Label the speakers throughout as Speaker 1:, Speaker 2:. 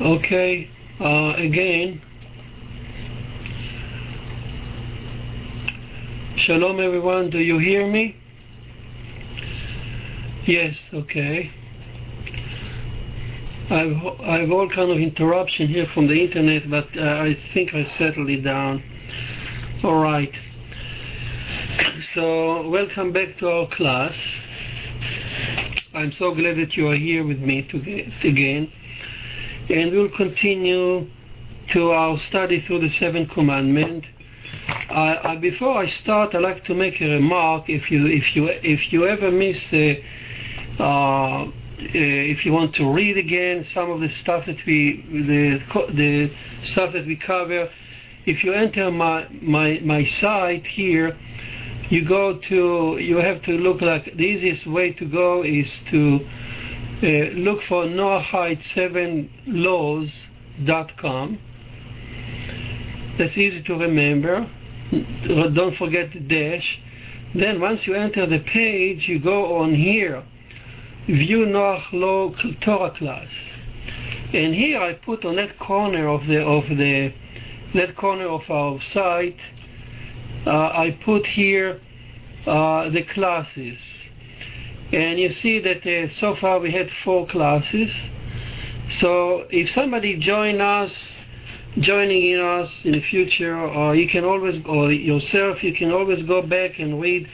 Speaker 1: Okay, uh, again, Shalom everyone, do you hear me? Yes, okay. I've, I've all kind of interruption here from the internet, but uh, I think I settled it down. All right. So, welcome back to our class. I'm so glad that you are here with me to, again. And we'll continue to our study through the seventh commandment. Uh, before I start, I'd like to make a remark. If you if you if you ever miss the uh, if you want to read again some of the stuff that we the the stuff that we cover, if you enter my my my site here, you go to you have to look like the easiest way to go is to uh, look for Noahide7laws.com. That's easy to remember. Don't forget the dash. Then once you enter the page, you go on here, View Noach Law Torah class. And here I put on that corner of the of the that corner of our site, uh, I put here uh, the classes. And you see that uh, so far we had four classes. So if somebody join us joining in us in the future, or you can always, or yourself, you can always go back and read,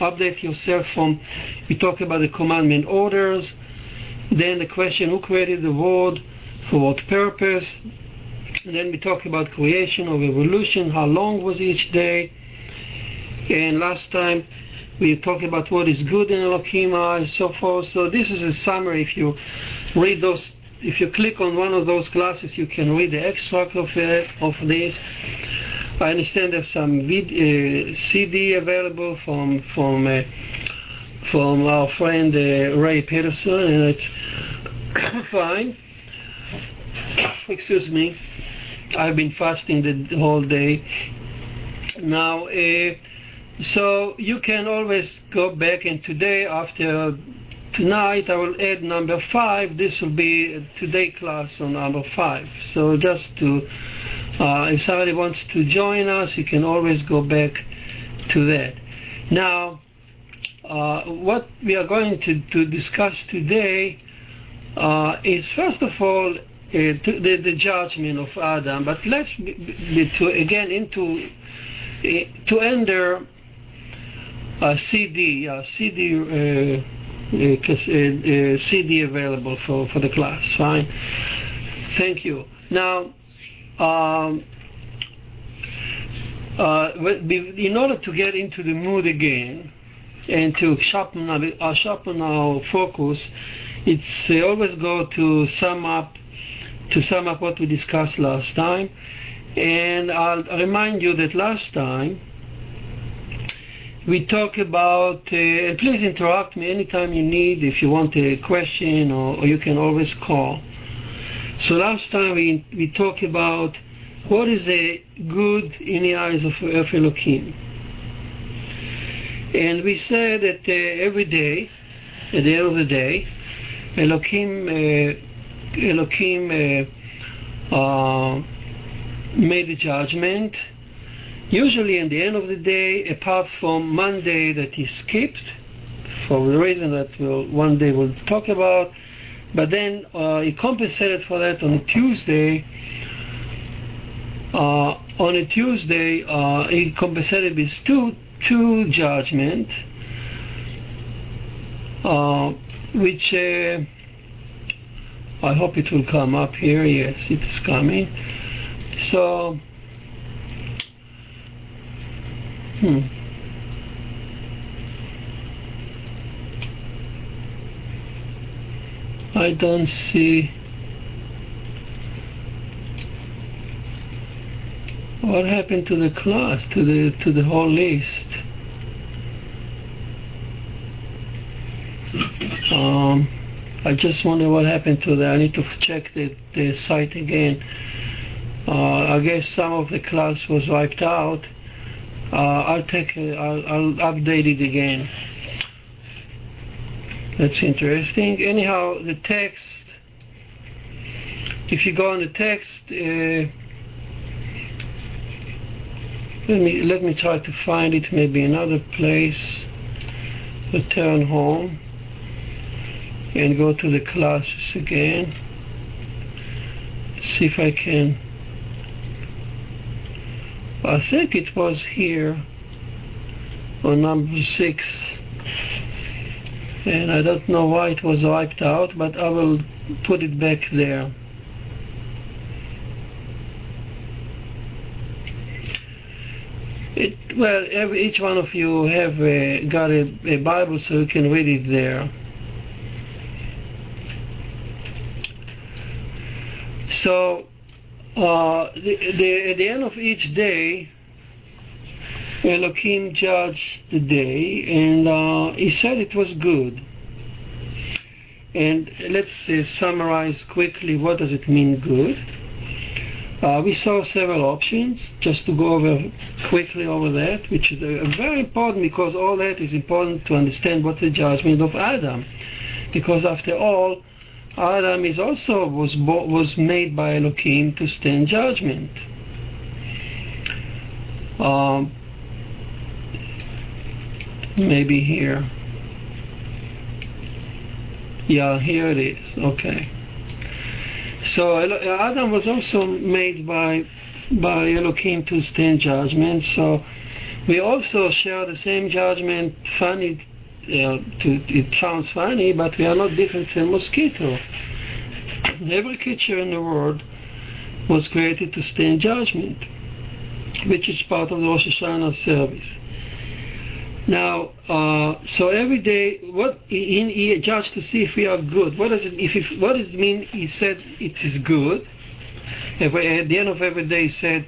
Speaker 1: update yourself from, we talk about the commandment orders, then the question who created the world, for what purpose, and then we talk about creation or evolution, how long was each day, and last time we talk about what is good in Elohim and so forth. So this is a summary. If you read those if you click on one of those classes, you can read the extract of, uh, of this. I understand there's some vid, uh, CD available from from uh, from our friend uh, Ray Peterson, and it's fine. Excuse me, I've been fasting the whole day. Now, uh, so you can always go back, and today after tonight I will add number five. This will be today class on number five. So just to, uh, if somebody wants to join us, you can always go back to that. Now, uh, what we are going to, to discuss today uh, is first of all uh, the, the judgment of Adam. But let's be, be to again into uh, to enter a CD, a CD CD available for, for the class. Fine. Thank you. Now, um, uh, in order to get into the mood again and to sharpen our, uh, sharpen our focus, it's uh, always go to sum up to sum up what we discussed last time. And I'll remind you that last time we talk about, uh, please interrupt me anytime you need, if you want a question, or, or you can always call. So last time we, we talked about what is a good in the eyes of, of Elohim. And we said that uh, every day, at the end of the day, Elohim, uh, Elohim uh, uh made a judgment Usually, in the end of the day, apart from Monday that he skipped, for the reason that we'll, one day we'll talk about, but then uh, he compensated for that on Tuesday. Uh, on a Tuesday, uh, he compensated with two two judgment, uh, which uh, I hope it will come up here. Yes, it is coming. So Hmm. I don't see what happened to the class, to the to the whole list. Um, I just wonder what happened to that. I need to check the, the site again. Uh, I guess some of the class was wiped out uh, I'll take I'll, I'll update it again that's interesting anyhow the text if you go on the text, uh, let me let me try to find it. Maybe another place. Return home and go to the classes again. See if I can. I think it was here on number six. And I don't know why it was wiped out but I will put it back there. It, well every, each one of you have uh, got a, a Bible so you can read it there. So uh, the, the, at the end of each day Elohim judged the day, and uh, he said it was good. And let's uh, summarize quickly what does it mean good. Uh, we saw several options, just to go over quickly over that, which is uh, very important because all that is important to understand what the judgment of Adam. Because after all, Adam is also was was made by Elohim to stand judgment. Um, maybe here. Yeah, here it is. Okay. So Adam was also made by by Elohim to stand judgment. So we also share the same judgment. Funny, uh, to, it sounds funny, but we are not different from mosquito. Every creature in the world was created to stand judgment, which is part of the Rosh Hashanah service. Now, uh, so every day, what he, he judged to see if we are good. What does it? If, if what does it mean? He said it is good. If at the end of every day, he said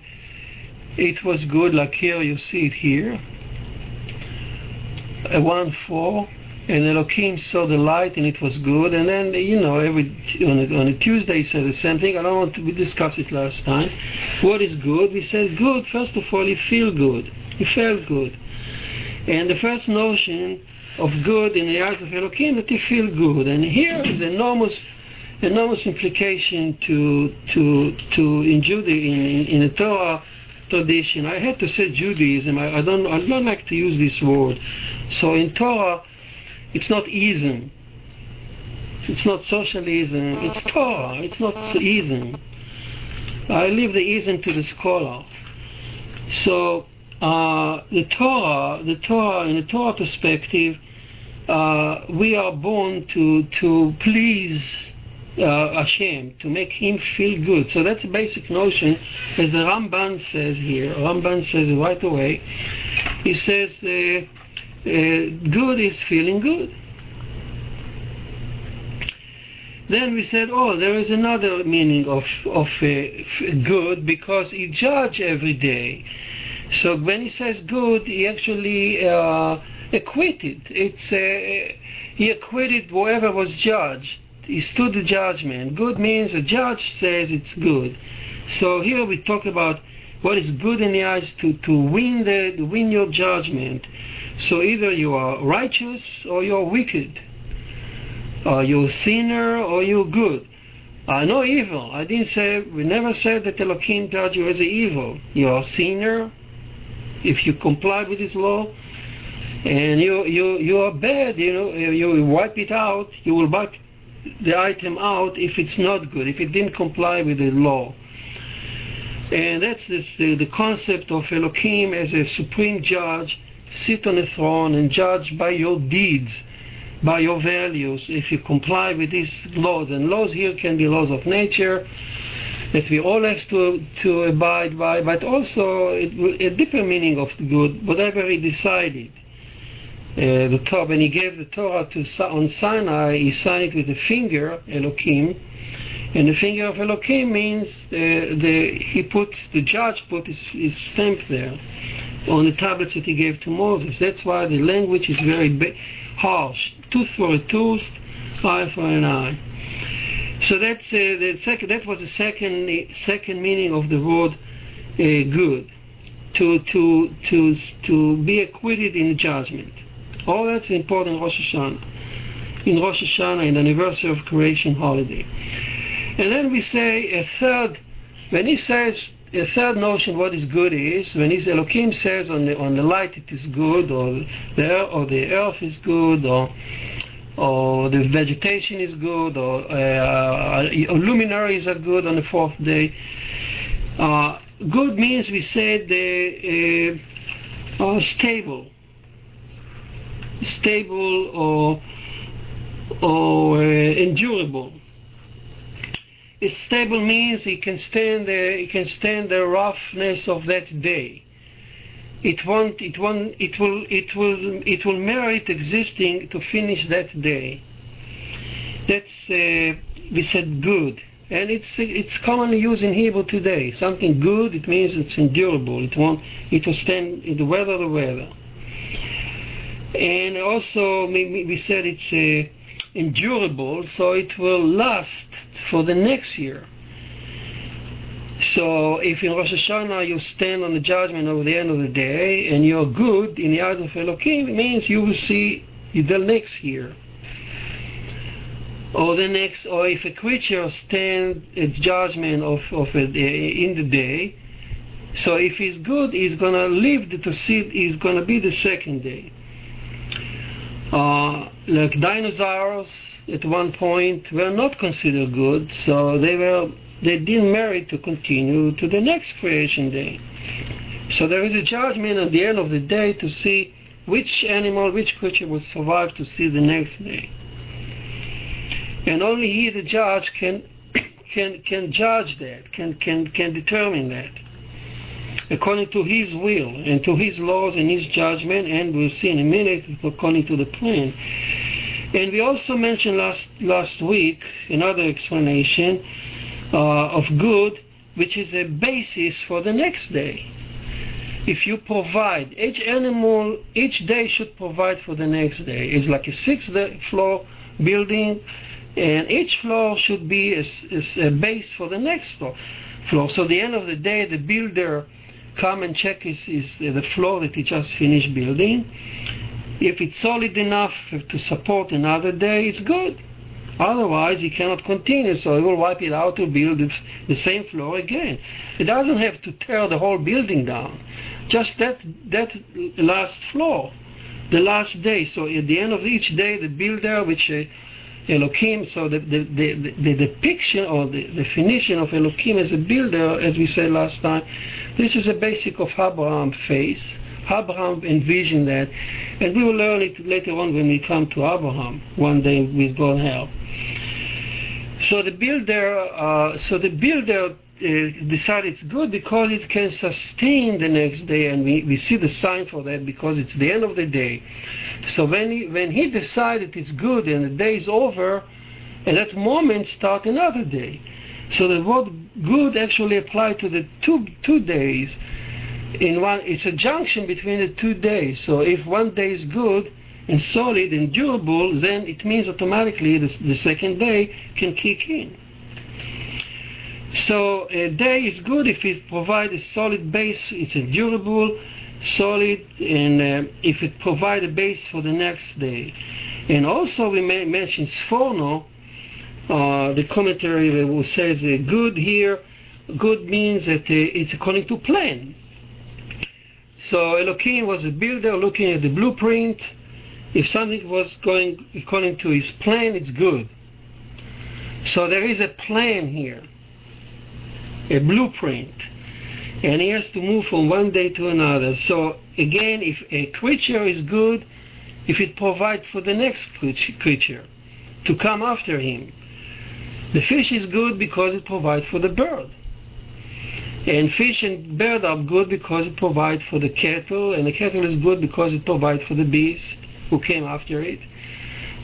Speaker 1: it was good. Like here, you see it here. A one four, and Elohim saw the light, and it was good. And then you know, every on a, on a Tuesday, he said the same thing. I don't want to. We discussed it last time. What is good? We said good. First of all, you feel good. You felt good. And the first notion of good in the eyes of Elohim that you feel good. And here is enormous enormous implication to to to in Judaism in, in the Torah tradition. I had to say Judaism. I, I, don't I don't like to use this word. So in Torah, it's not ism. It's not socialism. It's Torah. It's not ism. I leave the ism to the scholar. So uh, the Torah, the Torah, in the Torah perspective, uh, we are born to to please uh, Hashem, to make Him feel good. So that's a basic notion, as the Ramban says here. Ramban says right away. He says, uh, uh, "Good is feeling good." Then we said, "Oh, there is another meaning of of uh, good because He judge every day." So when he says good, he actually uh, acquitted. It's uh, he acquitted whoever was judged. He stood the judgment. Good means a judge says it's good. So here we talk about what is good in the eyes to, to win the to win your judgment. So either you are righteous or you're wicked. Uh, you're sinner or you're good. Uh, no evil. I didn't say, we never said that Elohim judge you as evil. You're a sinner if you comply with his law and you you you are bad you know you wipe it out you will wipe the item out if it's not good if it didn't comply with the law and that's this, the, the concept of Elohim as a supreme judge sit on a throne and judge by your deeds by your values if you comply with these laws and laws here can be laws of nature that we all have to, to abide by, but also a deeper meaning of good, whatever he decided. Uh, the Torah, when he gave the Torah to on Sinai, he signed it with the finger, Elohim, and the finger of Elohim means uh, the he put the judge put his, his stamp there on the tablets that he gave to Moses. That's why the language is very harsh. Tooth for a tooth, eye for an eye. So that's uh, the. That was the second second meaning of the word uh, good, to to to to be acquitted in judgment. All that's important in Rosh Hashanah. In Rosh Hashanah, in the anniversary of creation holiday. And then we say a third, when he says a third notion what is good is, when his Elohim says on the, on the light it is good, or the, or the earth is good, or or the vegetation is good, or, uh, luminaries are good on the fourth day. Uh, good means we said uh, uh, stable, stable or or uh, endurable. Stable means he can stand the he can stand the roughness of that day. It won't it won't it will it will it will merit existing to finish that day. That's uh, we said good, and it's it's commonly used in Hebrew today. Something good it means it's endurable. It won't it will stand the weather the weather. And also we, we said it's uh, endurable, so it will last for the next year. So if in Rosh Hashanah you stand on the judgment of the end of the day and you're good in the eyes of Elohim, it means you will see the next year. Or the next, or if a creature stands its judgment of, of a, in the day, so if he's good, he's gonna live to see. He's gonna be the second day. Uh, like dinosaurs at one point were not considered good, so they were they didn't merit to continue to the next creation day. So there is a judgment at the end of the day to see which animal, which creature will survive to see the next day. And only he, the judge, can can can judge that, can can can determine that according to his will and to his laws and his judgment, and we'll see in a minute according to the plan. And we also mentioned last last week another explanation uh, of good, which is a basis for the next day. If you provide, each animal, each day should provide for the next day. It's like a six floor building, and each floor should be a, a, a base for the next floor. So at the end of the day, the builder come and check is, is the floor that he just finished building if it's solid enough to support another day, it's good. Otherwise, he cannot continue, so he will wipe it out to build the same floor again. He doesn't have to tear the whole building down, just that that last floor, the last day. So at the end of each day, the builder, which uh, Elohim, so the, the, the, the, depiction or the definition of Elohim as a builder, as we said last time, this is a basic of Abraham faith Abraham envisioned that, and we will learn it later on when we come to Abraham one day with God's help. So the builder, uh, so the builder uh, decided it's good because it can sustain the next day, and we, we see the sign for that because it's the end of the day. So when he, when he decided it's good and the day is over, at that moment start another day. So the word good actually applied to the two two days in one it's a junction between the two days so if one day is good and solid and durable then it means automatically the, the second day can kick in so a day is good if it provides a solid base it's a durable solid and uh, if it provides a base for the next day and also we may mention Sforno uh, the commentary that says uh, good here good means that uh, it's according to plan so Elohim was a builder looking at the blueprint. If something was going according to his plan, it's good. So there is a plan here, a blueprint, and he has to move from one day to another. So again, if a creature is good, if it provides for the next creature to come after him, the fish is good because it provides for the bird. And fish and bird are good because it provides for the cattle, and the cattle is good because it provides for the bees who came after it.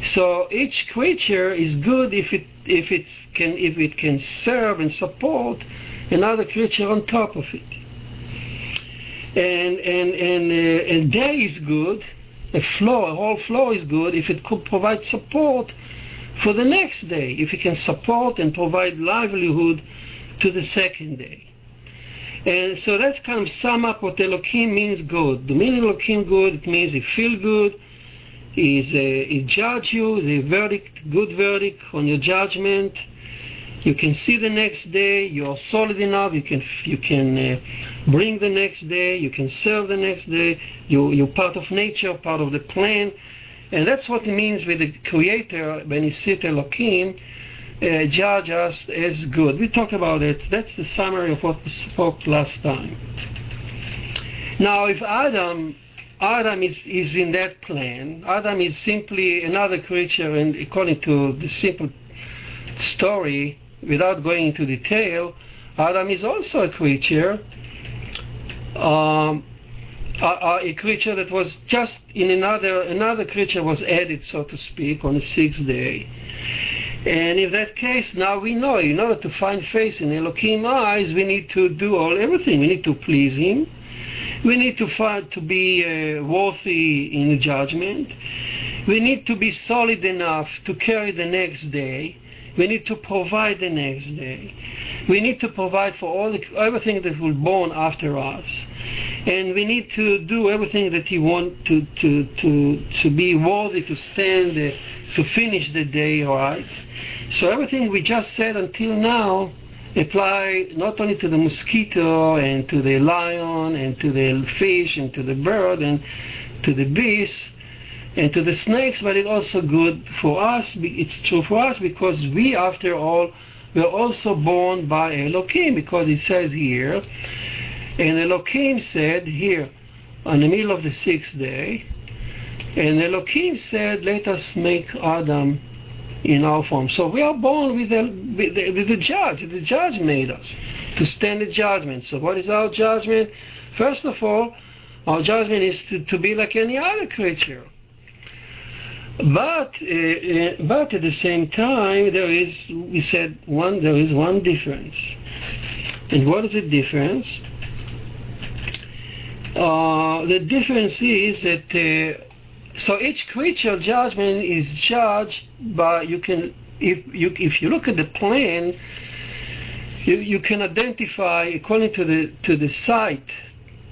Speaker 1: So each creature is good if it if it can if it can serve and support another creature on top of it. And and and uh, and day is good. A flow, a whole flow is good if it could provide support for the next day. If it can support and provide livelihood to the second day. And so that's kind of sum up what Elohim means good. The meaning Elohim good, it means he feel good, he's, uh, he judge you, the verdict, good verdict on your judgment, You can see the next day. You are solid enough. You can you can uh, bring the next day. You can serve the next day. You you're part of nature, part of the plan, and that's what it means with the Creator when He said Elohim. Uh, judge us as good. We talked about it. That's the summary of what we spoke last time. Now, if Adam Adam is, is in that plan. Adam is simply another creature, and according to the simple story, without going into detail, Adam is also a creature, um, a, a, creature that was just in another another creature was added, so to speak, on the sixth day. And in that case, now we know in order to find face in Elohim eyes, we need to do all everything. We need to please Him. We need to find to be uh, worthy in judgment. We need to be solid enough to carry the next day. We need to provide the next day. We need to provide for all the, everything that will born after us, and we need to do everything that He wants to to to to be worthy to stand uh, to finish the day right. So everything we just said until now apply not only to the mosquito and to the lion and to the fish and to the bird and to the beast and to the snakes, but it's also good for us. It's true for us because we, after all, were also born by Elohim, because it says here, and Elohim said here, on the middle of the sixth day, and Elohim said, let us make Adam in our form. So we are born with the, with the, with the judge. The judge made us to stand the judgment. So what is our judgment? First of all, our judgment is to, to be like any other creature. But uh, uh, but at the same time, there is we said one there is one difference. And what is the difference? Uh, the difference is that uh, so each creature judgment is judged by you can if you if you look at the plan you, you can identify according to the to the site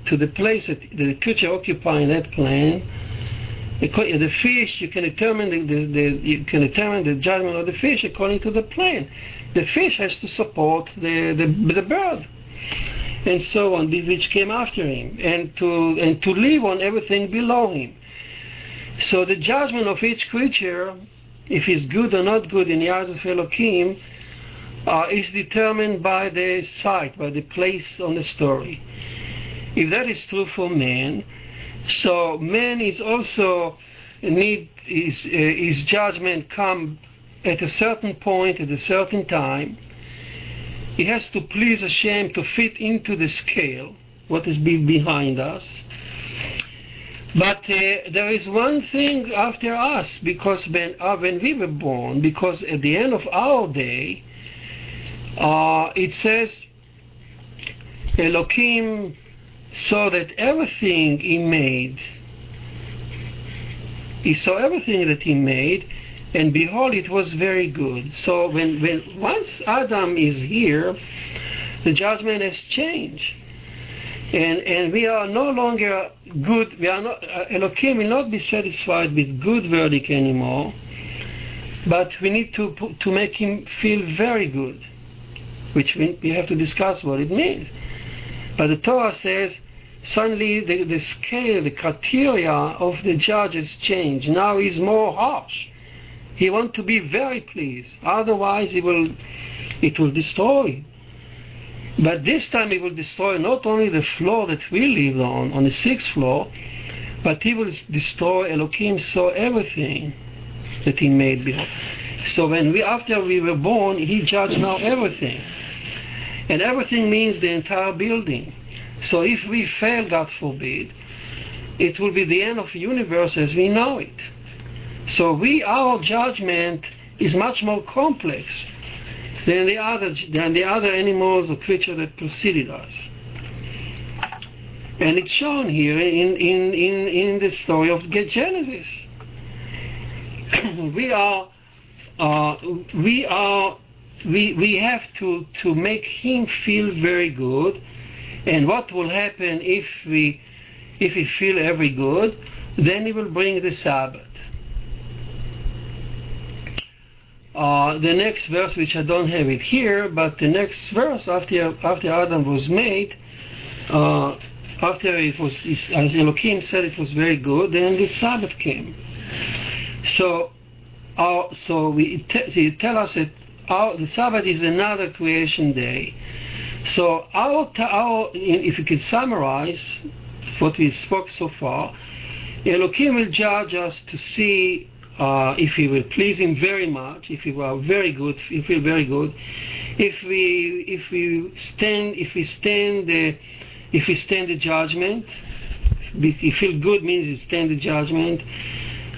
Speaker 1: to the place that the creature occupying that plan. The fish you can determine the, the, the, you can determine the judgment of the fish according to the plan. The fish has to support the the, the bird and so on which came after him and to and to live on everything below him so the judgment of each creature, if it's good or not good in the eyes of Elohim, uh, is determined by the site, by the place on the story. If that is true for man, so man is also need his, uh, his judgment come at a certain point at a certain time. He has to please Hashem to fit into the scale, what is behind us. But uh, there is one thing after us, because when, uh, when we were born, because at the end of our day, uh, it says, Elohim saw that everything he made, he saw everything that he made, and behold, it was very good. So when, when once Adam is here, the judgment has changed and and we are no longer good. We are not uh, Elohim will not be satisfied with good verdict anymore, but we need to to make him feel very good, which we, we have to discuss what it means. But the Torah says suddenly the, the scale, the criteria of the judges change. Now he's more harsh. He wants to be very pleased. Otherwise, he will, it will destroy but this time he will destroy not only the floor that we live on, on the sixth floor, but he will destroy Elohim saw everything that he made before. So when we after we were born, he judged now everything. And everything means the entire building. So if we fail, God forbid, it will be the end of the universe as we know it. So we our judgment is much more complex than the other than the other animals or creatures that preceded us. And it's shown here in, in, in, in the story of Genesis. we are uh, we are we, we have to, to make him feel very good and what will happen if we if we feel very good then he will bring the Sabbath uh, the next verse, which I don't have it here, but the next verse after after Adam was made, uh, after it was as Elohim said it was very good, then the Sabbath came. So, our, so we t- tell us that our, the Sabbath is another creation day. So our, our if we could summarize what we spoke so far, Elohim will judge us to see uh, if we will please Him very much, if we are very good, if we feel very good, if we if we stand if we stand the if we stand the judgment, if feel good means we stand the judgment.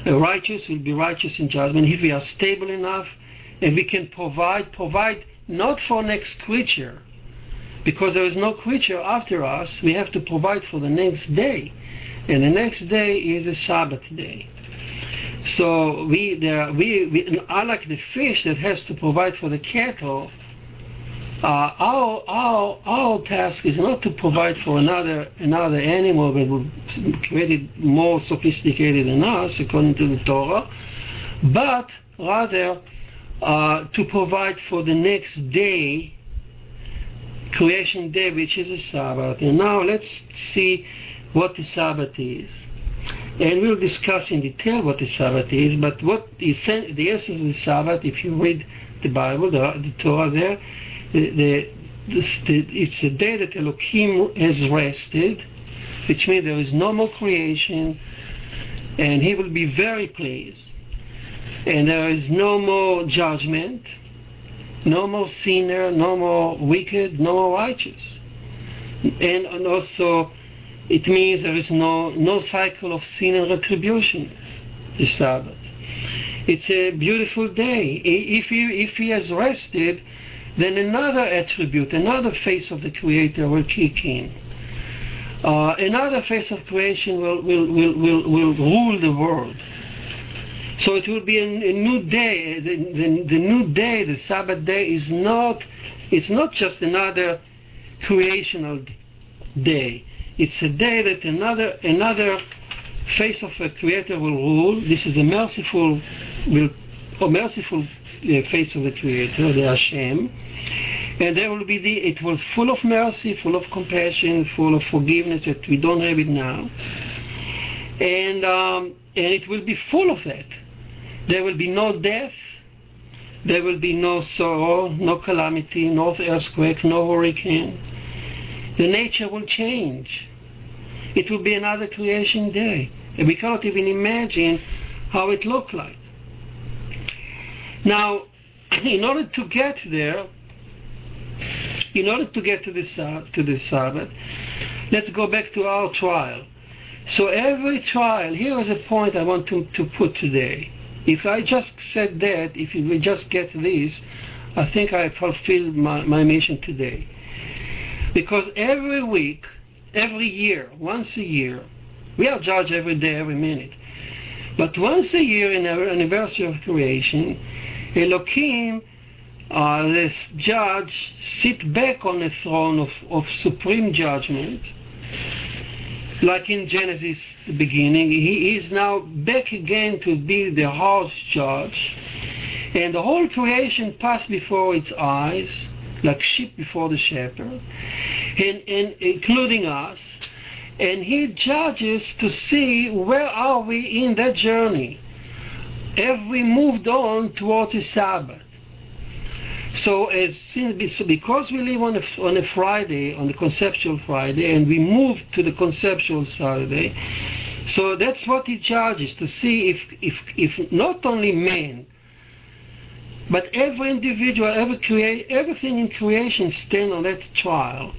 Speaker 1: Uh, righteous will be righteous in judgment if we are stable enough and we can provide provide not for next creature because there is no creature after us we have to provide for the next day and the next day is a Sabbath day so we we, we unlike the fish that has to provide for the cattle uh, our, our, our task is not to provide for another, another animal that will created more sophisticated than us, according to the Torah, but rather uh, to provide for the next day, creation day, which is a Sabbath. And now let's see what the Sabbath is. And we'll discuss in detail what the Sabbath is, but what is the essence of the Sabbath, if you read the Bible, the, the Torah there, the, the, it's a day that Elohim has rested, which means there is no more creation, and He will be very pleased. And there is no more judgment, no more sinner, no more wicked, no more righteous. And, and also, it means there is no, no cycle of sin and retribution, the Sabbath. It's a beautiful day. If he, if he has rested, then another attribute, another face of the Creator will kick in. Uh, another face of creation will, will, will, will, will rule the world. So it will be a, a new day. The, the, the, new day, the Sabbath day, is not, it's not just another creational day. It's a day that another, another face of a Creator will rule. This is a merciful, will, a merciful the face of the Creator, the Hashem, and there will be the, it was full of mercy, full of compassion, full of forgiveness that we don't have it now. And, um, and it will be full of that. There will be no death, there will be no sorrow, no calamity, no earthquake, no hurricane. The nature will change. It will be another creation day. And we cannot even imagine how it looked like. Now, in order to get there, in order to get to this, to this Sabbath, let's go back to our trial. So every trial, here is a point I want to, to put today. If I just said that, if we just get this, I think I fulfilled my, my mission today. Because every week, every year, once a year, we are judged every day, every minute. But once a year in our anniversary of creation, Elohim, uh, this judge, sit back on a throne of, of supreme judgment, like in Genesis, the beginning. He is now back again to be the harsh judge, and the whole creation passed before its eyes, like sheep before the shepherd, and, and including us. And he judges to see where are we in that journey have we moved on towards the Sabbath? So as since because we live on a, on a Friday, on the conceptual Friday, and we move to the conceptual Saturday, so that's what he charges to see if, if, if not only man, but every individual, every create, everything in creation stand on that trial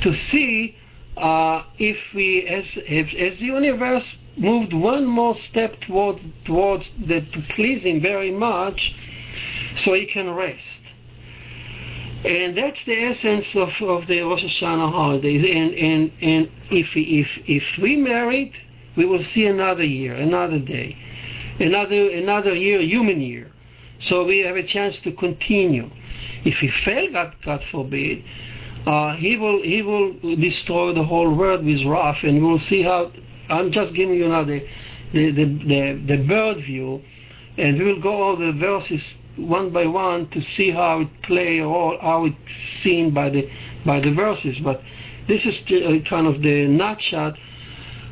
Speaker 1: to see uh, if we, as, as, as the universe moved one more step towards towards the, to please him very much so he can rest. And that's the essence of, of the Rosh Hashanah holidays. And, and, and if, if, if we married, we will see another year, another day, another, another year, human year. So we have a chance to continue. If we fail, God, God forbid, uh, he will he will destroy the whole world with wrath, and we'll see how I'm just giving you now the, the, the, the, the bird view, and we will go over the verses one by one to see how it play or how it's seen by the by the verses. But this is kind of the nutshot.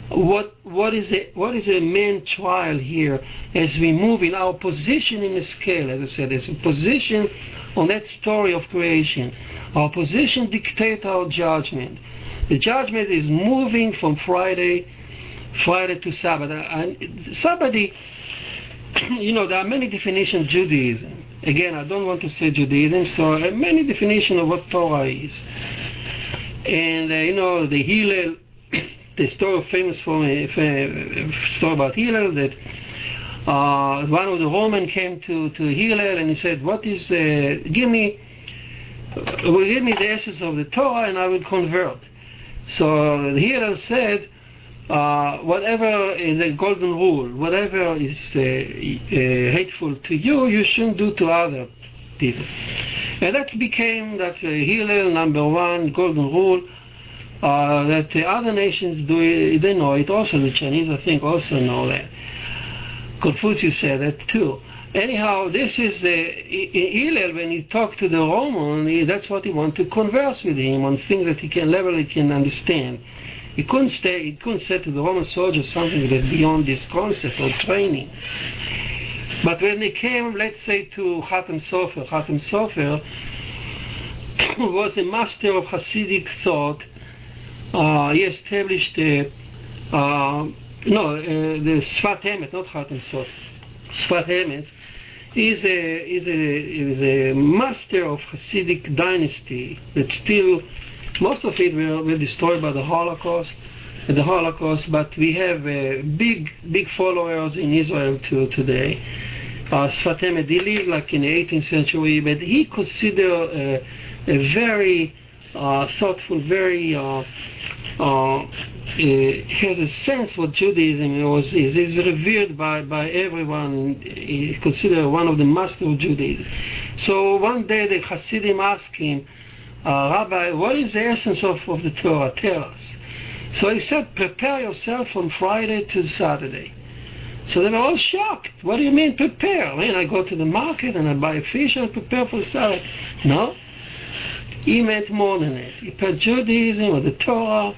Speaker 1: What what is a what is a main trial here as we move in our position in the scale? As I said, as a position on that story of creation. Our position dictates our judgment. The judgment is moving from Friday, Friday to Sabbath. And somebody, you know, there are many definitions of Judaism. Again, I don't want to say Judaism, so uh, many definitions of what Torah is. And, uh, you know, the Hillel, the story famous for story about Hillel that uh, one of the Roman came to, to Hillel and he said, what is, give me, give me the essence of the Torah and I will convert. So Hillel said, uh, whatever is a golden rule, whatever is uh, uh, hateful to you, you shouldn't do to other people. And that became that uh, Hillel number one golden rule uh, that the other nations do it, they know it. Also, the Chinese, I think, also know that. Confucius said that too. Anyhow, this is the Hillel when he talked to the Roman. He, that's what he wanted to converse with him on things that he can level, he can understand. He couldn't stay. He couldn't say to the Roman soldier something that's beyond this concept of training. But when they came, let's say, to Hatam Sofer, Hatam Sofer was a master of Hasidic thought. Uh, he established a, uh, no, uh, the Sfat Emet, not Hatam Sofer. Sfat Emet is a, is, a, is a master of Hasidic dynasty that still, most of it were, were destroyed by the Holocaust the Holocaust, but we have uh, big, big followers in Israel too today uh, Sfat Emet. He lived like in the 18th century, but he considered uh, a very uh, thoughtful, very uh, uh, has a sense what Judaism was is. revered by, by everyone. He considered one of the masters of Judaism. So one day the Hasidim asked him, uh, Rabbi, what is the essence of, of the Torah? Tell us. So he said, prepare yourself from Friday to Saturday. So they were all shocked. What do you mean prepare? I mean, I go to the market and I buy fish and I prepare for salad. No. He meant more than that. He put Judaism or the Torah.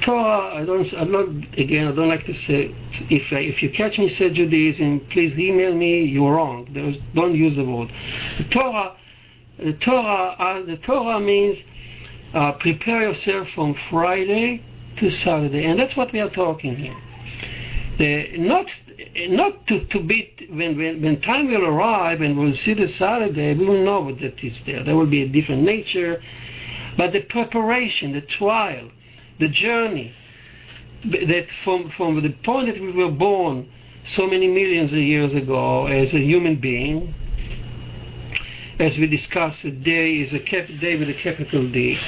Speaker 1: Torah, I don't, I'm not, again, I don't like to say, if, if you catch me say Judaism, please email me, you're wrong. Don't use the word. The Torah, the Torah, uh, the Torah means uh, prepare yourself from Friday to Saturday. And that's what we are talking here. The, not not to, to be when, when when time will arrive and we'll see the Saturday, we will know that it's there. There will be a different nature, but the preparation, the trial, the journey, that from from the point that we were born so many millions of years ago as a human being, as we discussed, day is a cap- day with a capital D.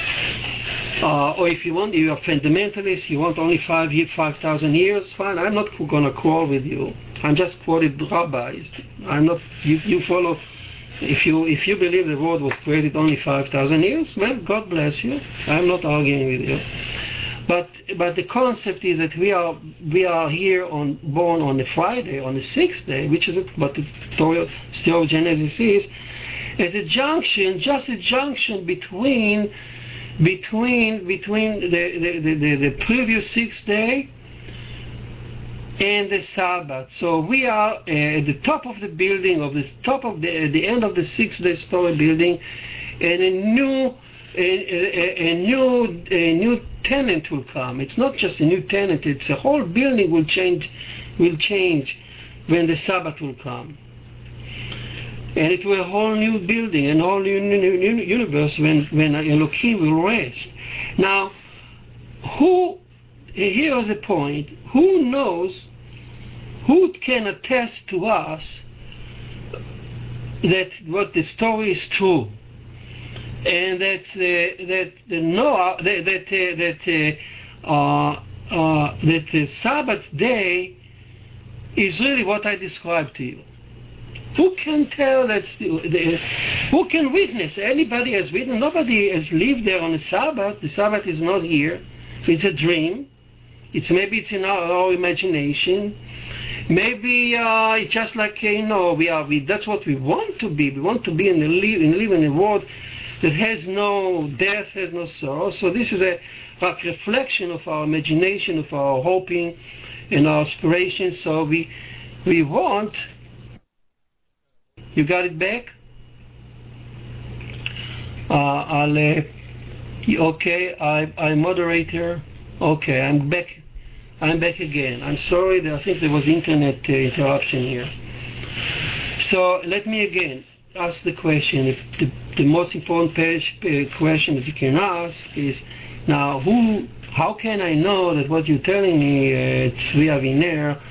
Speaker 1: Uh, or if you want, you are fundamentalist, you want only five, 5,000 years, fine, I'm not going to quarrel with you. I'm just quoting rabbis. I'm not, you, you follow, if you, if you believe the world was created only 5,000 years, well, God bless you. I'm not arguing with you. But, but the concept is that we are, we are here on, born on a Friday, on the sixth day, which is what the story of Genesis is, as a junction, just a junction between between between the, the, the, the, previous sixth day and the Sabbath. So we are uh, at the top of the building, of the top of the at the end of the sixth day story building, and a new a, a, a, new a new tenant will come. It's not just a new tenant; it's a whole building will change will change when the Sabbath will come and it will a whole new building, and a whole new, new, new universe when, when Elohim will rest. Now, who, here is the point, who knows, who can attest to us that what the story is true? And that uh, that the Noah that that uh, that, uh, uh, that the Sabbath day is really what I described to you. Who can tell that? Who can witness? Anybody has witnessed? Nobody has lived there on the Sabbath. The Sabbath is not here. It's a dream. It's maybe it's in our, our imagination. Maybe uh, it's just like you know we are. We, that's what we want to be. We want to be in the live, in live in a world that has no death, has no sorrow. So this is a reflection of our imagination, of our hoping, and our aspiration. So we we want. You got it back. Uh, I'll. Uh, okay, I I moderator. Okay, I'm back. I'm back again. I'm sorry. I think there was internet uh, interruption here. So let me again ask the question. If the, the most important page, uh, question that you can ask is now who how can I know that what you're telling me uh, Tzvi Aviner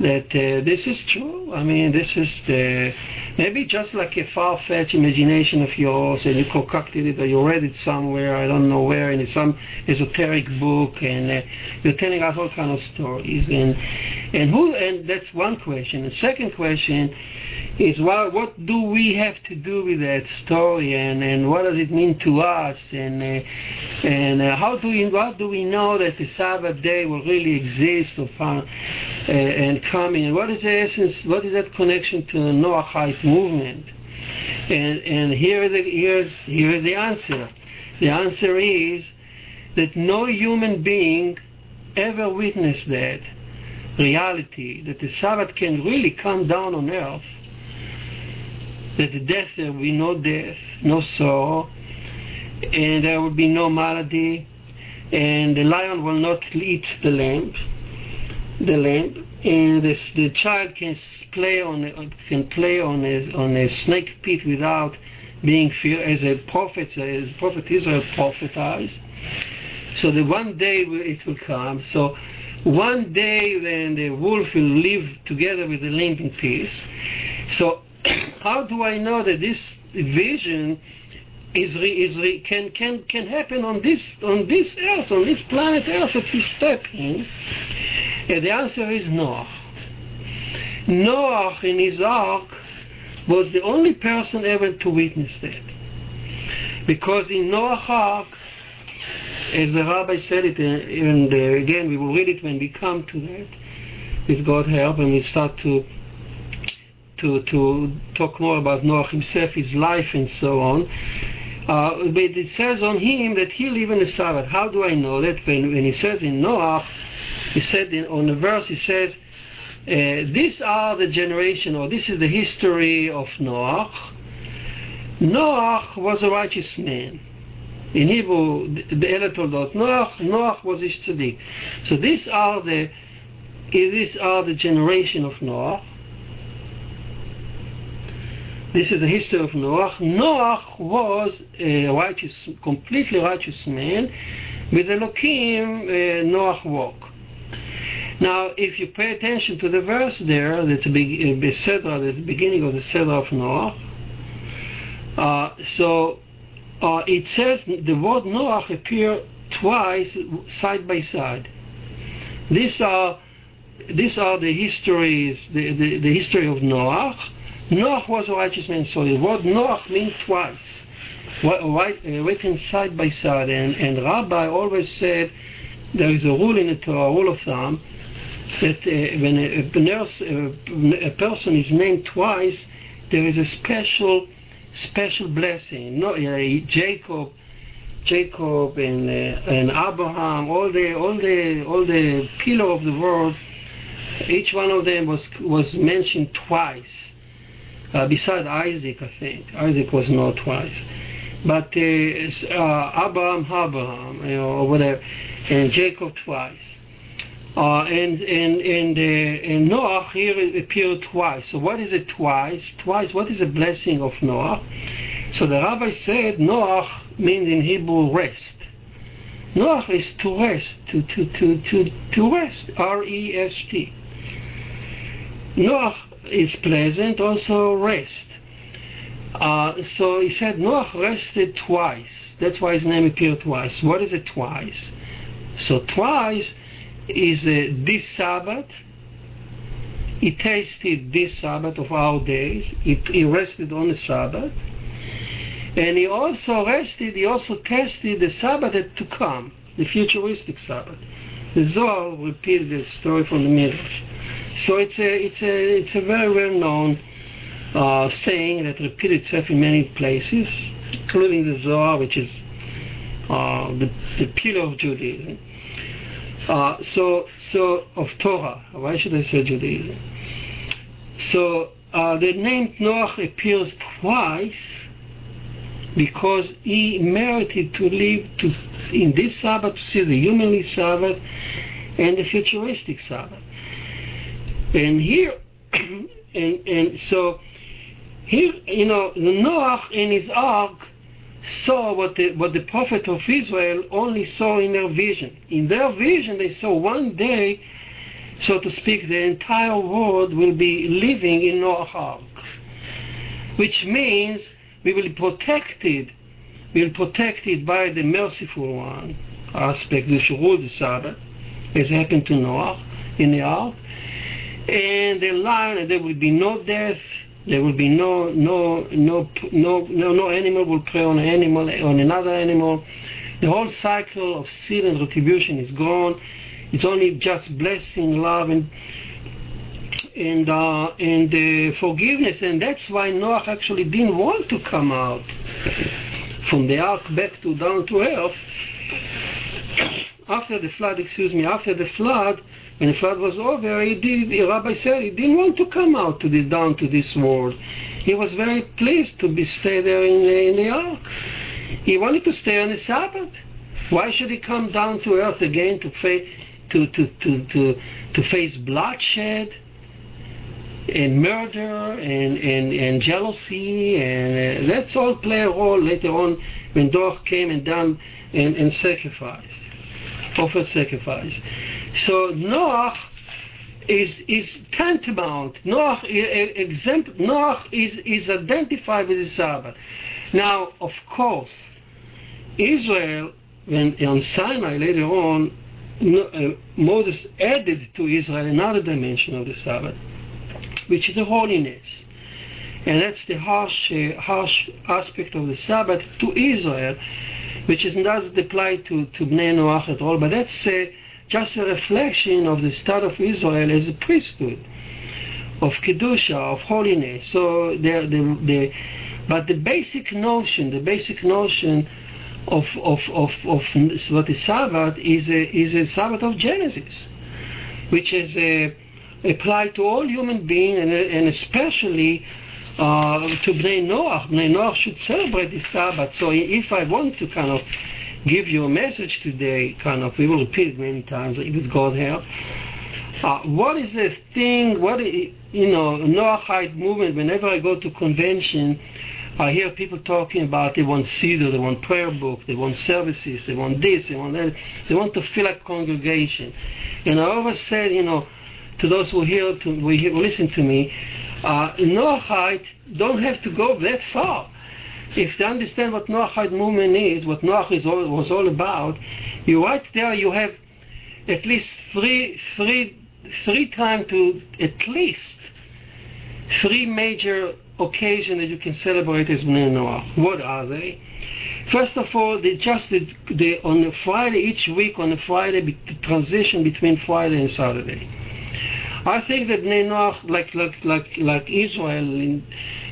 Speaker 1: that uh, this is true? I mean, this is the maybe just like a far-fetched imagination of yours, and you concocted it, or you read it somewhere, I don't know where, in some esoteric book, and uh, you're telling us all kind of stories, and and who? And that's one question. The second question is well, what do we have to do with that story and, and what does it mean to us and uh, and uh, how do we how do we know that the Sabbath day will really exist or uh, and coming and what is the essence what is that connection to the Noahide movement? And and here the here's here is the answer. The answer is that no human being ever witnessed that reality that the Sabbath can really come down on earth that the death there will be no death, no sorrow, and there will be no malady, and the lion will not eat the lamb, the lamb, and this, the child can play on uh, can play on a, on a snake pit without being fear, as a prophet, uh, as prophet Isaiah prophesies. So the one day it will come. So one day when the wolf will live together with the lamb in peace. So how do I know that this vision is, can, can, can happen on this, on this earth, on this planet earth that we step in? And the answer is Noah. Noah in his ark was the only person ever to witness that. Because in Noah's ark, as the rabbi said it, and uh, again we will read it when we come to that, with God's help, and we start to to, to talk more about Noah himself, his life, and so on. Uh, but it says on him that he lived in the Sabbath. How do I know that? When, when he says in Noah, he said in, on the verse, he says, uh, these are the generation, or this is the history of Noah. Noah was a righteous man. In Hebrew, the Ella told us, Noah, Noah was Ish Tzaddik. So these are the these are the generation of Noah. This is the history of Noah. Noah was a righteous, completely righteous man. With Elohim, uh, Noah walked. Now, if you pay attention to the verse there, that's a big uh, Sedra, that's the beginning of the Sedra of Noah. Uh, so uh, it says the word Noah appear twice side by side. These are these are the histories, the, the, the history of Noah Noach was a righteous man. So the word Noach means twice, right, uh, written side by side. And, and Rabbi always said there is a rule in the Torah, rule of thumb, that uh, when a, a, nurse, uh, a, person is named twice, there is a special, special blessing. No, uh, Jacob, Jacob and uh, and Abraham, all the all the all the pillar of the world, each one of them was was mentioned twice uh, beside Isaac, I think. Isaac was not twice. But uh, uh, Abraham, Abraham, you know, or whatever, and Jacob twice. Uh, and and and, uh, and Noah here appeared twice. So what is it twice? Twice. What is the blessing of Noah? So the rabbi said Noah means in Hebrew rest. Noah is to rest, to to to to to rest. R E S T. Noah is pleasant, also rest. Uh, so he said Noah rested twice. That's why his name appeared twice. What is it twice? So twice is uh, this Sabbath. He tasted this Sabbath of our days. He, he rested on the Sabbath. And he also rested, he also tested the Sabbath to come, the futuristic Sabbath. The Zohar repeats the story from the Midrash. So it's a it's a it's a very well known uh, saying that repeats itself in many places, including the Zohar, which is uh, the the pillar of Judaism. Uh, so so of Torah. Why should I say Judaism? So uh, the name Noach appears twice because he merited to live to in this Sabbath to see the humanly Sabbath and the futuristic Sabbath. And here, and and so here, you know, Noach in his ark saw what the what the prophet of Israel only saw in their vision. In their vision, they saw one day, so to speak, the entire world will be living in Noah's ark, which means we will be protected, we will be protected by the merciful one aspect which rules the Sabbath, as happened to Noah in the ark, and the lion, and there will be no death, there will be no no no no no no animal will prey on an animal on another animal. The whole cycle of sin and retribution is gone. It's only just blessing, love, and and uh, and uh, forgiveness, and that's why Noah actually didn't want to come out from the ark back to down to earth. After the flood, excuse me, after the flood, when the flood was over, he did. The rabbi said he didn't want to come out to the down to this world. He was very pleased to be stay there in the, in the ark. He wanted to stay on the Sabbath. Why should he come down to earth again to face to, to, to, to, to face bloodshed? and murder and, and, and jealousy and uh, let's all play a role later on when Noach came and done and, and sacrificed, offered sacrifice. So Noach is is tantamount. Noach, example, Noach is, is identified with the Sabbath. Now, of course, Israel, when on Sinai later on, uh, Moses added to Israel another dimension of the Sabbath which is a holiness. And that's the harsh, uh, harsh aspect of the Sabbath to Israel, which is, doesn't apply to, to Bnei Noach at all, but that's uh, just a reflection of the start of Israel as a priesthood, of Kedusha, of holiness. So the, the, the, but the basic notion, the basic notion of, of, of, of what is Sabbath is a, is a Sabbath of Genesis, which is a apply to all human beings and, and especially uh, to Bnei Noach. Bnei Noach should celebrate the Sabbath. So if I want to kind of give you a message today, kind of, we will repeat it many times with God help. Uh, what is the thing, what, is, you know, Noahide movement, whenever I go to convention, I hear people talking about they want Siddur, they want prayer book, they want services, they want this, they want that, they want to feel like congregation. And I always said, you know, to those who hear to who listen to me, uh, Noahide don't have to go that far. If they understand what Noahide movement is, what Noach is all, was all about, you right there you have at least three three three times to at least three major occasions that you can celebrate as Bnei Noach. What are they? First of all, they just the, the, on a Friday each week on a Friday the transition between Friday and Saturday. I think that Bnei Noach, like like like like Israel,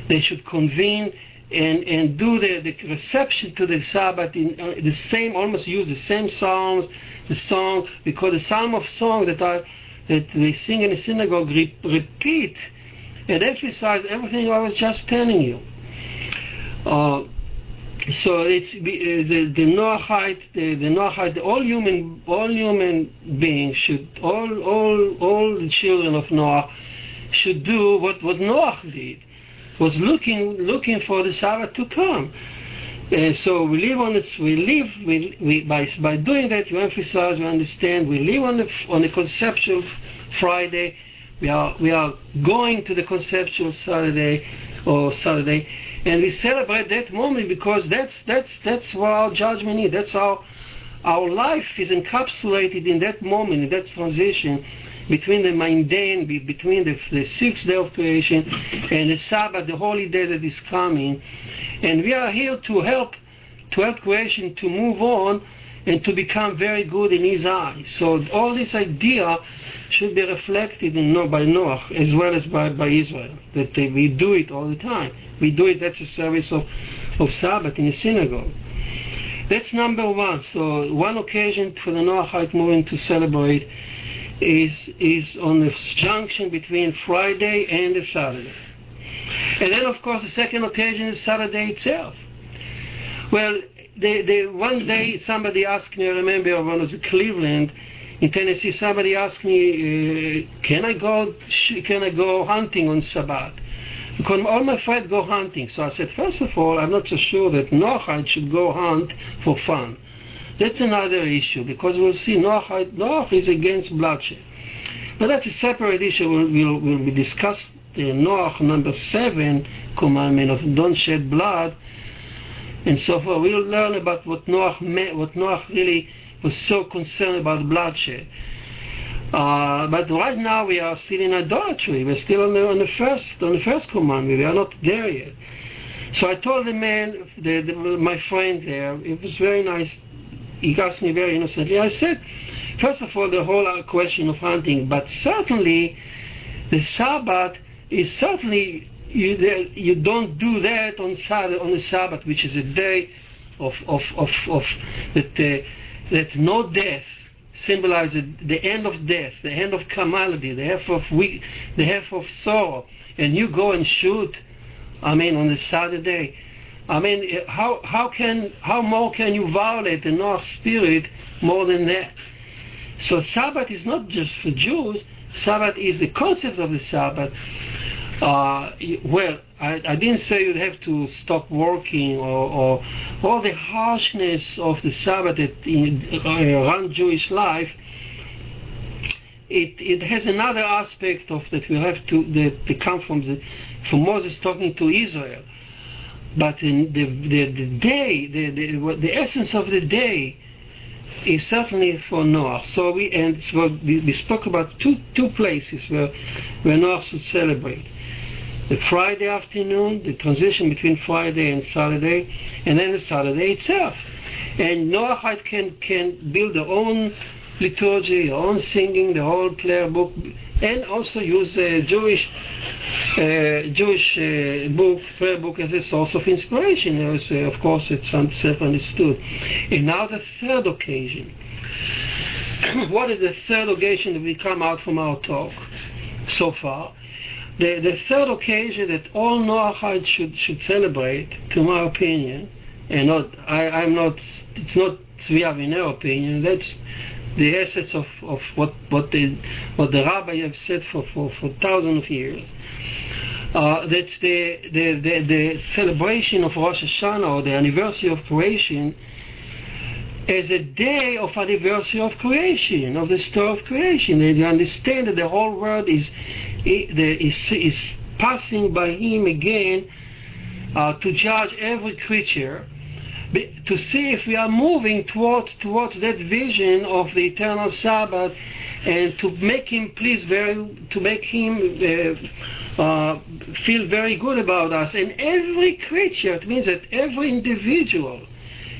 Speaker 1: they should convene and and do the, the reception to the Sabbath in uh, the same, almost use the same psalms, the song, because the psalm of song that I that they sing in the synagogue re- repeat and emphasize everything I was just telling you. Uh, so it's uh, the the Noahide, the, the Noahide, all human, all human beings should, all, all, all the children of Noah should do what what Noah did, was looking, looking for the Sabbath to come. Uh, so we live on this. We live we, we, by by doing that. You emphasize. We understand. We live on the on the conceptual Friday. We are we are going to the conceptual Saturday or Saturday and we celebrate that moment because that's that's that's what our judgment is. That's how our life is encapsulated in that moment, in that transition between the mundane, between the, the sixth day of creation and the Sabbath, the holy day that is coming. And we are here to help to help creation to move on and to become very good in his eyes. So all this idea should be reflected in by Noah as well as by, by Israel, that we do it all the time. We do it, that's a service of, of Sabbath in the synagogue. That's number one. So one occasion for the Noahide movement to celebrate is, is on the junction between Friday and the Saturday. And then, of course, the second occasion is Saturday itself. Well, the, the, one day somebody asked me, I remember when I was in Cleveland, in Tennessee, somebody asked me, uh, "Can I go? Can I go hunting on Shabbat?" Because all my friends go hunting. So I said, first of all, I'm not so sure that Noahide should go hunt for fun. That's another issue because we'll see Noah, Noah is against bloodshed. But that's a separate issue. We'll, we'll, we'll be discussed the Noah number seven commandment of don't shed blood and so forth. We'll learn about what Noah what Noah really was so concerned about bloodshed. Uh, but right now we are still in idolatry. We're still on the, on the first on the first commandment. We are not there yet. So I told the man, the, the, my friend there, it was very nice. He asked me very innocently. I said, first of all, the whole question of hunting, but certainly the Sabbath is certainly you, you don't do that on Sabbath, on the Sabbath, which is a day of of of, of that uh, that no death symbolizes the end of death, the end of calamity, the half of weak, the half of sorrow, and you go and shoot. I mean, on the Saturday. I mean, how how can how more can you violate the North spirit more than that? So Sabbath is not just for Jews. Sabbath is the concept of the Sabbath. Uh, well, I, I, didn't say you'd have to stop working or, or all the harshness of the Sabbath in, uh, run Jewish life. It, it has another aspect of that we have to that, that come from the from Moses talking to Israel. But in the, the, the day, the, the, the essence of the day is certainly for Noah. So we and so we, we spoke about two two places where where Noah should celebrate the Friday afternoon, the transition between Friday and Saturday, and then the Saturday itself. And Noahide can, can build their own liturgy, their own singing, the whole prayer book, and also use a Jewish uh, Jewish uh, book, prayer book, as a source of inspiration. As, uh, of course, it's self-understood. And now the third occasion. what is the third occasion that we come out from our talk so far? The, the third occasion that all Noachites should, should celebrate, to my opinion, and not I, I'm not it's not Tzvi Aviner opinion, that's the essence of, of what what the what the rabbi have said for, for, for thousands of years. Uh, that's the, the, the, the celebration of Rosh Hashanah or the anniversary of creation as a day of anniversary of creation, of the story of creation. And you understand that the whole world is is, is passing by him again uh, to judge every creature to see if we are moving towards towards that vision of the eternal Sabbath and to make him please very to make him uh, uh, feel very good about us and every creature it means that every individual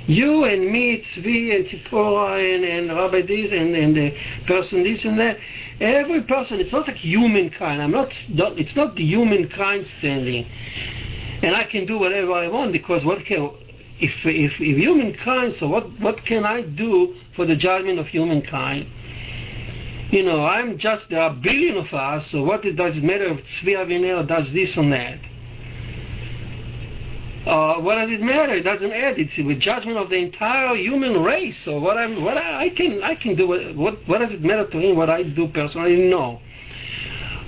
Speaker 1: you and me, Tzvi and Tzipora and, and Rabbi this and, and the person this and that. Every person, it's not like humankind. I'm not, it's not the humankind standing. And I can do whatever I want because what can, if, if, if humankind, so what, what can I do for the judgment of humankind? You know, I'm just, there are a billion of us, so what it does it matter if Tzvi Aviner does this or that? uh, what does it matter? It doesn't add. It's the judgment of the entire human race. So what I what I, I can I can do what, what what does it matter to him what I do personally? No.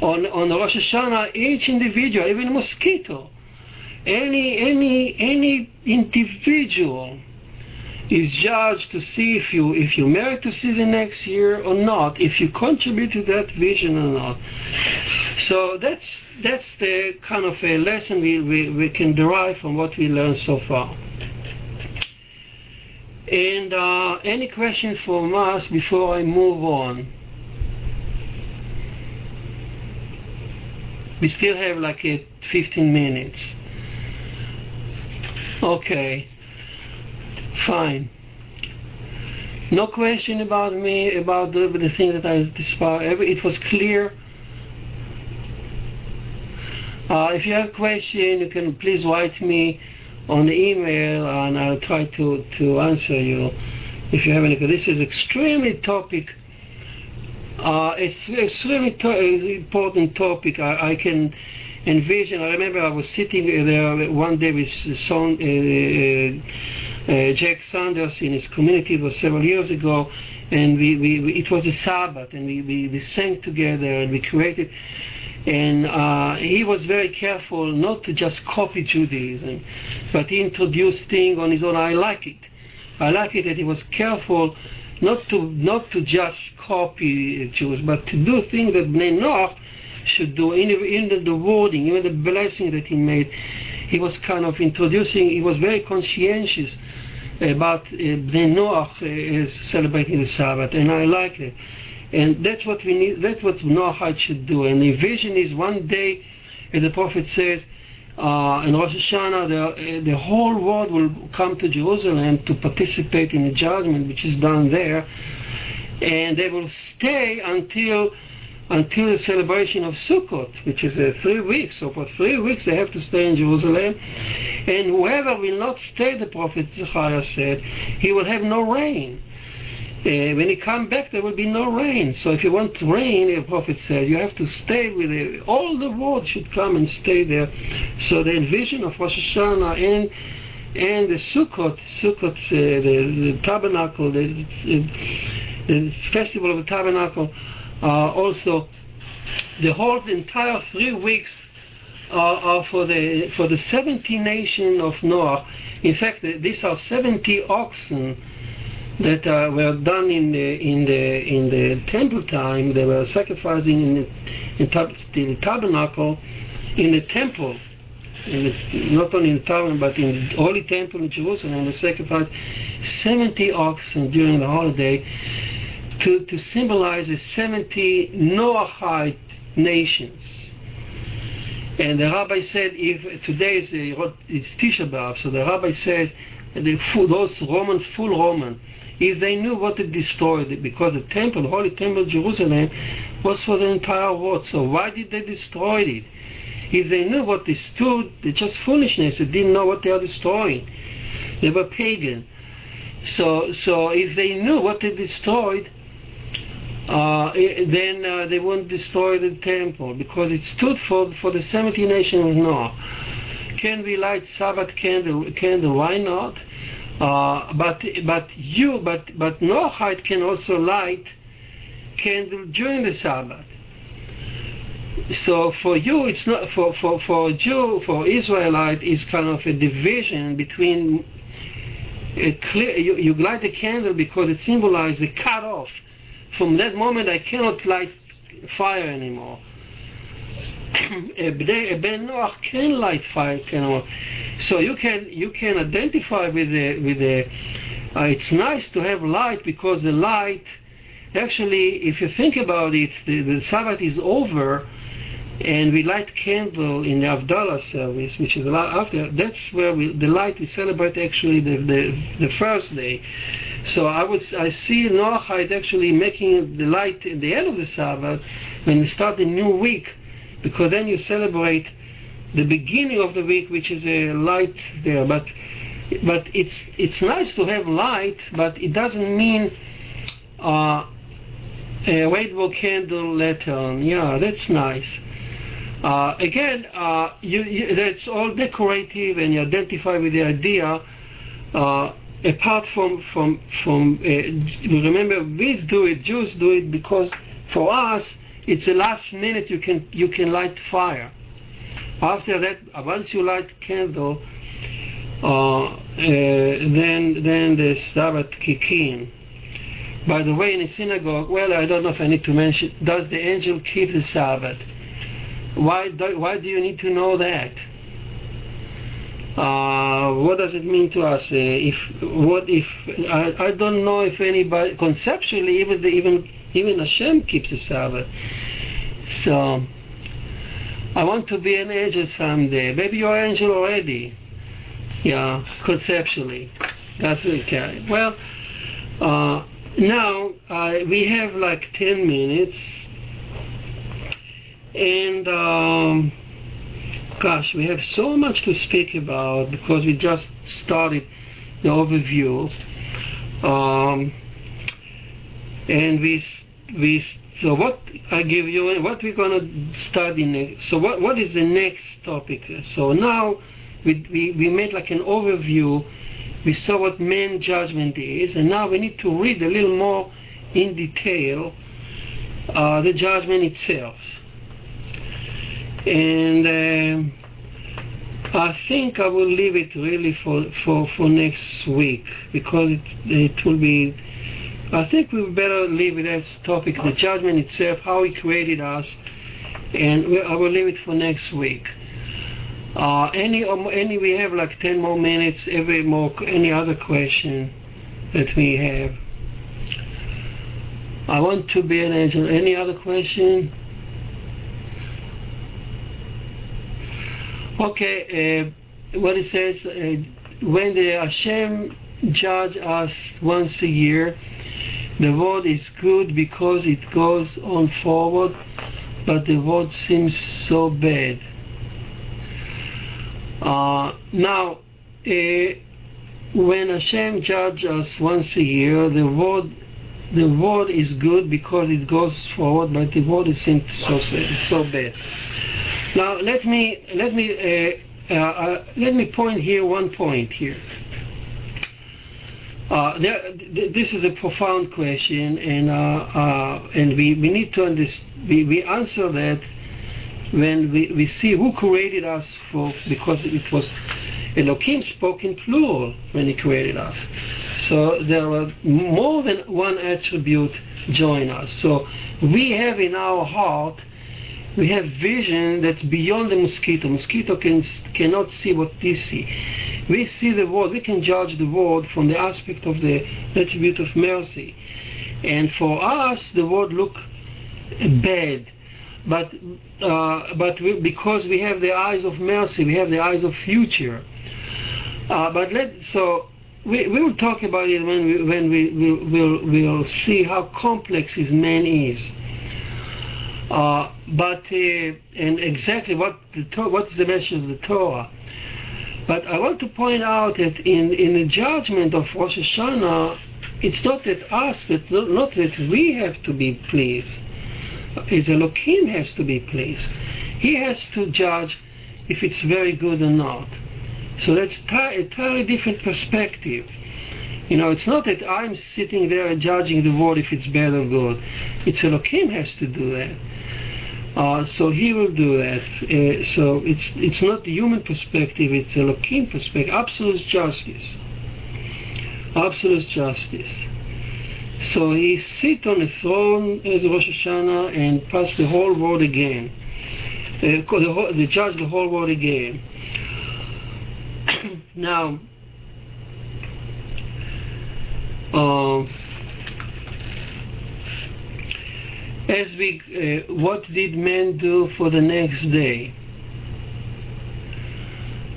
Speaker 1: On on Rosh Hashanah, each individual, even a mosquito, any any any individual is judged to see if you if you merit to see the next year or not, if you contribute to that vision or not. So that's that's the kind of a lesson we, we, we can derive from what we learned so far. And uh, any questions from us before I move on? We still have like a 15 minutes. Okay, fine. No question about me, about the, the thing that I despise. It was clear. Uh, if you have a question, you can please write me on the email, and I'll try to, to answer you if you have any. This is extremely topic. Uh, it's extremely to- important topic. I, I can envision. I remember I was sitting there one day with son, uh, uh, Jack Sanders in his community. It was several years ago, and we, we, we it was a Sabbath, and we, we, we sang together and we created. And uh, he was very careful not to just copy Judaism, but he introduced things on his own. I like it. I like it that he was careful not to not to just copy Jews, but to do things that Bnei Noach should do in the wording, even the blessing that he made. He was kind of introducing. He was very conscientious about uh, Bnei Noach uh, is celebrating the Sabbath, and I like it. And that's what we need. That's what Noachite should do. And the vision is one day, as the prophet says, uh, in Rosh Hashanah, the, the whole world will come to Jerusalem to participate in the judgment which is done there, and they will stay until until the celebration of Sukkot, which is uh, three weeks. So for three weeks they have to stay in Jerusalem, and whoever will not stay, the prophet Zechariah said, he will have no rain. Uh, when he come back, there will be no rain. So if you want rain, the prophet says, you have to stay with it. All the world should come and stay there. So the vision of Rosh Hashanah and and the Sukkot, Sukkot, uh, the, the, tabernacle, the, the, festival of the tabernacle, uh, Uh, also the whole the entire three weeks are, are for the for the seventy nation of Noah. In fact, these are seventy oxen that uh, were done in the in the in the temple time. They were sacrificing in the, in tab- the tabernacle, in the temple, in the, not only in the tabernacle but in the holy temple in Jerusalem. They sacrificed seventy oxen during the holiday to to symbolize the seventy Noahite nations. And the rabbi said, if today is it's Tisha B'av, so the rabbi says, the, those Roman, full Roman, if they knew what it destroyed, because the temple, the holy temple of Jerusalem, was for the entire world. So why did they destroy it? If they knew what they stood, it's just foolishness. They didn't know what they are destroying. They were pagan. So, so if they knew what they destroyed, uh, then uh, they won't destroy the temple because it stood for for the 70 nations of Noah. Can we light Sabbath candle? Candle? Why not? Uh, but but you but but Noahite can also light candle during the Sabbath. So for you, it's not for for for Jew for Israelite is kind of a division between a clear. You, you light the candle because it symbolizes the cut off. From that moment, I cannot light fire anymore. Ben Noach can light fire anymore. So you can you can identify with the with the. Uh, it's nice to have light because the light, actually, if you think about it, the, the Sabbath is over, and we light candle in the Havdalah service, which is a lot after. That's where we, the light we celebrate actually the, the the first day. So I would I see Noachite actually making the light at the end of the Sabbath when we start a new week, because then you celebrate the beginning of the week, which is a light there. But but it's it's nice to have light, but it doesn't mean uh, a rainbow candle later on. Yeah, that's nice. Uh, again, uh, you, you, that's all decorative, and you identify with the idea. Uh, apart from from from, uh, remember, we do it, Jews do it because for us it's the last minute you can you can light fire. After that, once you light candle, uh, then then the Sabbath kick in. By the way, in a synagogue, well, I don't know if I need to mention, does the angel keep the Sabbath? Why do, why do you need to know that? Uh, what does it mean to us? Uh, if what if I, I don't know if anybody conceptually even the, even even Hashem keeps the Sabbath. So I want to be an angel someday. Maybe you're an angel already. Yeah, conceptually. That's okay. Well, uh, now we have like 10 minutes and um, gosh we have so much to speak about because we just started the overview. Um, and we we so what I give you what we're going to study next so what what is the next topic? So now we, we, we made like an overview. We saw what man judgment is, and now we need to read a little more in detail uh, the judgment itself. And uh, I think I will leave it really for, for, for next week because it, it will be. I think we better leave it as topic the judgment itself, how He created us, and I will leave it for next week. Uh, any um, any we have like ten more minutes. Every more any other question that we have. I want to be an angel. Any other question? Okay, uh, what it says uh, when the Hashem judge us once a year, the word is good because it goes on forward, but the word seems so bad. Uh, now, uh, when Hashem judges us once a year, the word the word is good because it goes forward, but the word is seems so so bad. Now let me let me uh, uh, uh, let me point here one point here. Uh, there, th- this is a profound question, and uh, uh, and we, we need to understand. We, we answer that when we, we see who created us for because it was Elohim spoke in plural when he created us. So there were more than one attribute join us. So we have in our heart we have vision that's beyond the mosquito. Mosquito can cannot see what we see. We see the world. We can judge the world from the aspect of the attribute of mercy, and for us the world look bad but uh, but we, because we have the eyes of mercy, we have the eyes of future. Uh, but let so we, we will talk about it when we when we will we'll, we'll see how complex his man is. Uh, but uh, and exactly what the what is the message of the Torah. But I want to point out that in, in the judgment of Rosh Hashanah, it's not that us, that not that we have to be pleased is Elohim has to be pleased. He has to judge if it's very good or not. So that's a entirely different perspective. You know, it's not that I'm sitting there and judging the world if it's bad or good. It's Elohim has to do that. Uh, so he will do that. Uh, so it's it's not the human perspective; it's Elohim perspective. Absolute justice. Absolute justice. So he sit on the throne as Rosh Hashanah and pass the whole world again. Uh, the, the judge the whole world again. Now, uh, as we, uh, what did man do for the next day?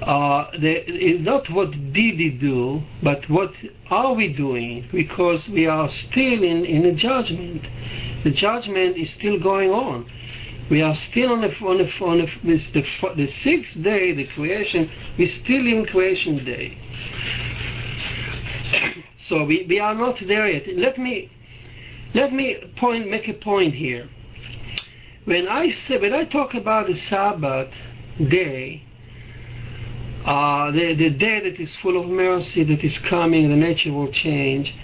Speaker 1: uh, the, not what did he do, but what are we doing? Because we are still in, in a judgment. The judgment is still going on. We are still on the on the on the, the, the sixth day, the creation. We're still in creation day. so we, we are not there yet. Let me let me point make a point here. When I say when I talk about the Sabbath day, uh, the, the day that is full of mercy that is coming, the nature will change,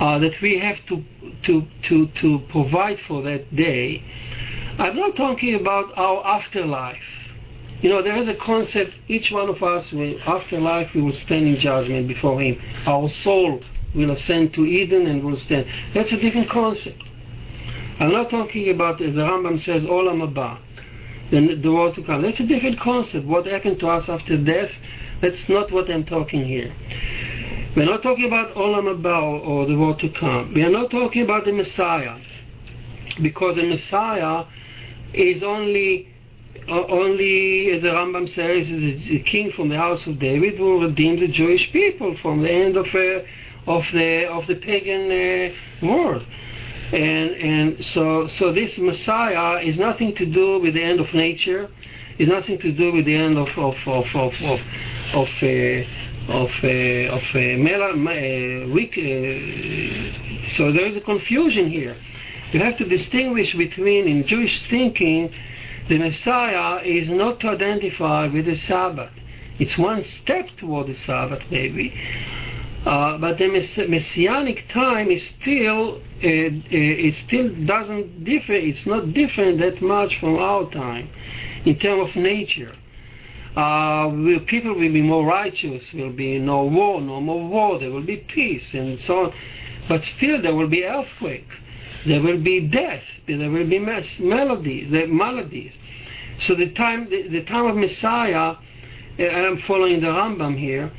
Speaker 1: uh, that we have to, to, to, to provide for that day. I'm not talking about our afterlife. You know, there is a concept, each one of us, will, after life, we will stand in judgment before Him. Our soul will ascend to Eden and will stand. That's a different concept. I'm not talking about, as the Rambam says, Olam Haba the, the world to come. That's a different concept. What happened to us after death, that's not what I'm talking here. We're not talking about Olam Haba or the world to come. We are not talking about the Messiah, because the Messiah is only, uh, only as the Rambam says, is a king from the house of David will redeem the Jewish people from the end of, uh, of the of the pagan uh, world. And and so so this Messiah is nothing to do with the end of nature. It's nothing to do with the end of of of of of, of uh, of uh, of uh, mela, weak, so there is a confusion here. You have to distinguish between in Jewish thinking, the Messiah is not to identify with the Sabbath. It's one step toward the Sabbath, maybe, uh, but the mess- messianic time is still uh, uh, it still doesn't differ. It's not different that much from our time in terms of nature uh, will, people will be more righteous, will be no war, no more war, there will be peace, and so on. But still, there will be earthquake, there will be death, there will be mes- melodies, the maladies. So the time, the, the time of Messiah, uh, I'm following the Rambam here.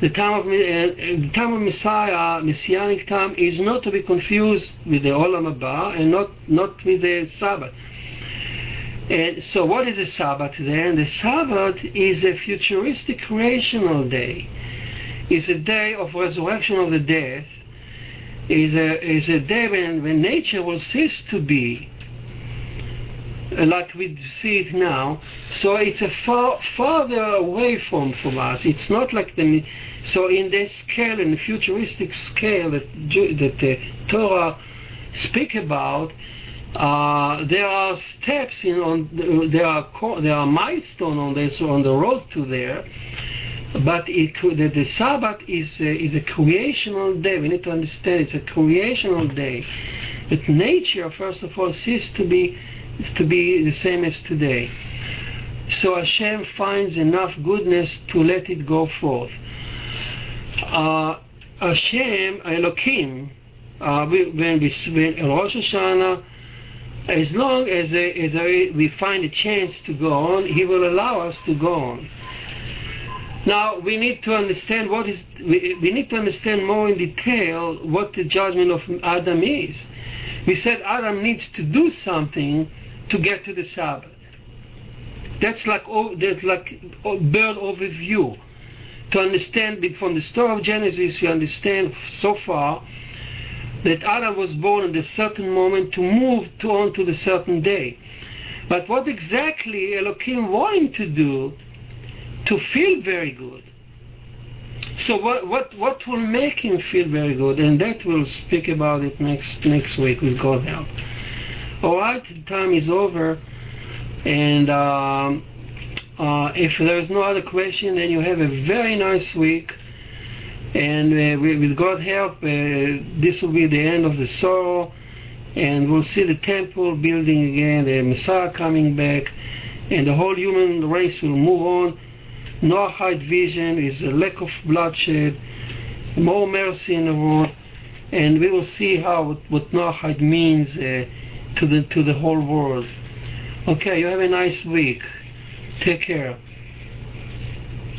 Speaker 1: The time of uh, the time of Messiah, messianic time, is not to be confused with the Olam Haba and not not with the Sabbath. And so, what is the Sabbath then? The Sabbath is a futuristic creational day. It's a day of resurrection of the dead. Is a is a day when, when nature will cease to be like we see it now. So it's a far farther away from from us. It's not like the so in this scale, in the futuristic scale that that the Torah speak about, uh, there are steps in on there are there are milestones on this on the road to there but it, the, the Sabbath is uh, is a creational day. We need to understand it's a creational day. That nature, first of all, ceases to be to be the same as today. So Hashem finds enough goodness to let it go forth. Uh, Hashem, Elohim, uh, when we when Rosh Hashanah as long as, as we find a chance to go on, He will allow us to go on. Now we need to understand what is. We, we need to understand more in detail what the judgment of Adam is. We said Adam needs to do something to get to the Sabbath. That's like that's like bird overview. To understand from the story of Genesis, you understand so far that Adam was born at a certain moment to move to on to the certain day. But what exactly Elohim wanted to do to feel very good. So what what what will make him feel very good? And that we'll speak about it next next week with God help. All right, time is over, and um, uh, if there is no other question, then you have a very nice week. And uh, with God help, uh, this will be the end of the sorrow, and we'll see the temple building again, the Messiah coming back, and the whole human race will move on. Noahide vision is a lack of bloodshed, more mercy in the world, and we will see how what Noahide means uh, to the to the whole world. Okay, you have a nice week. Take care.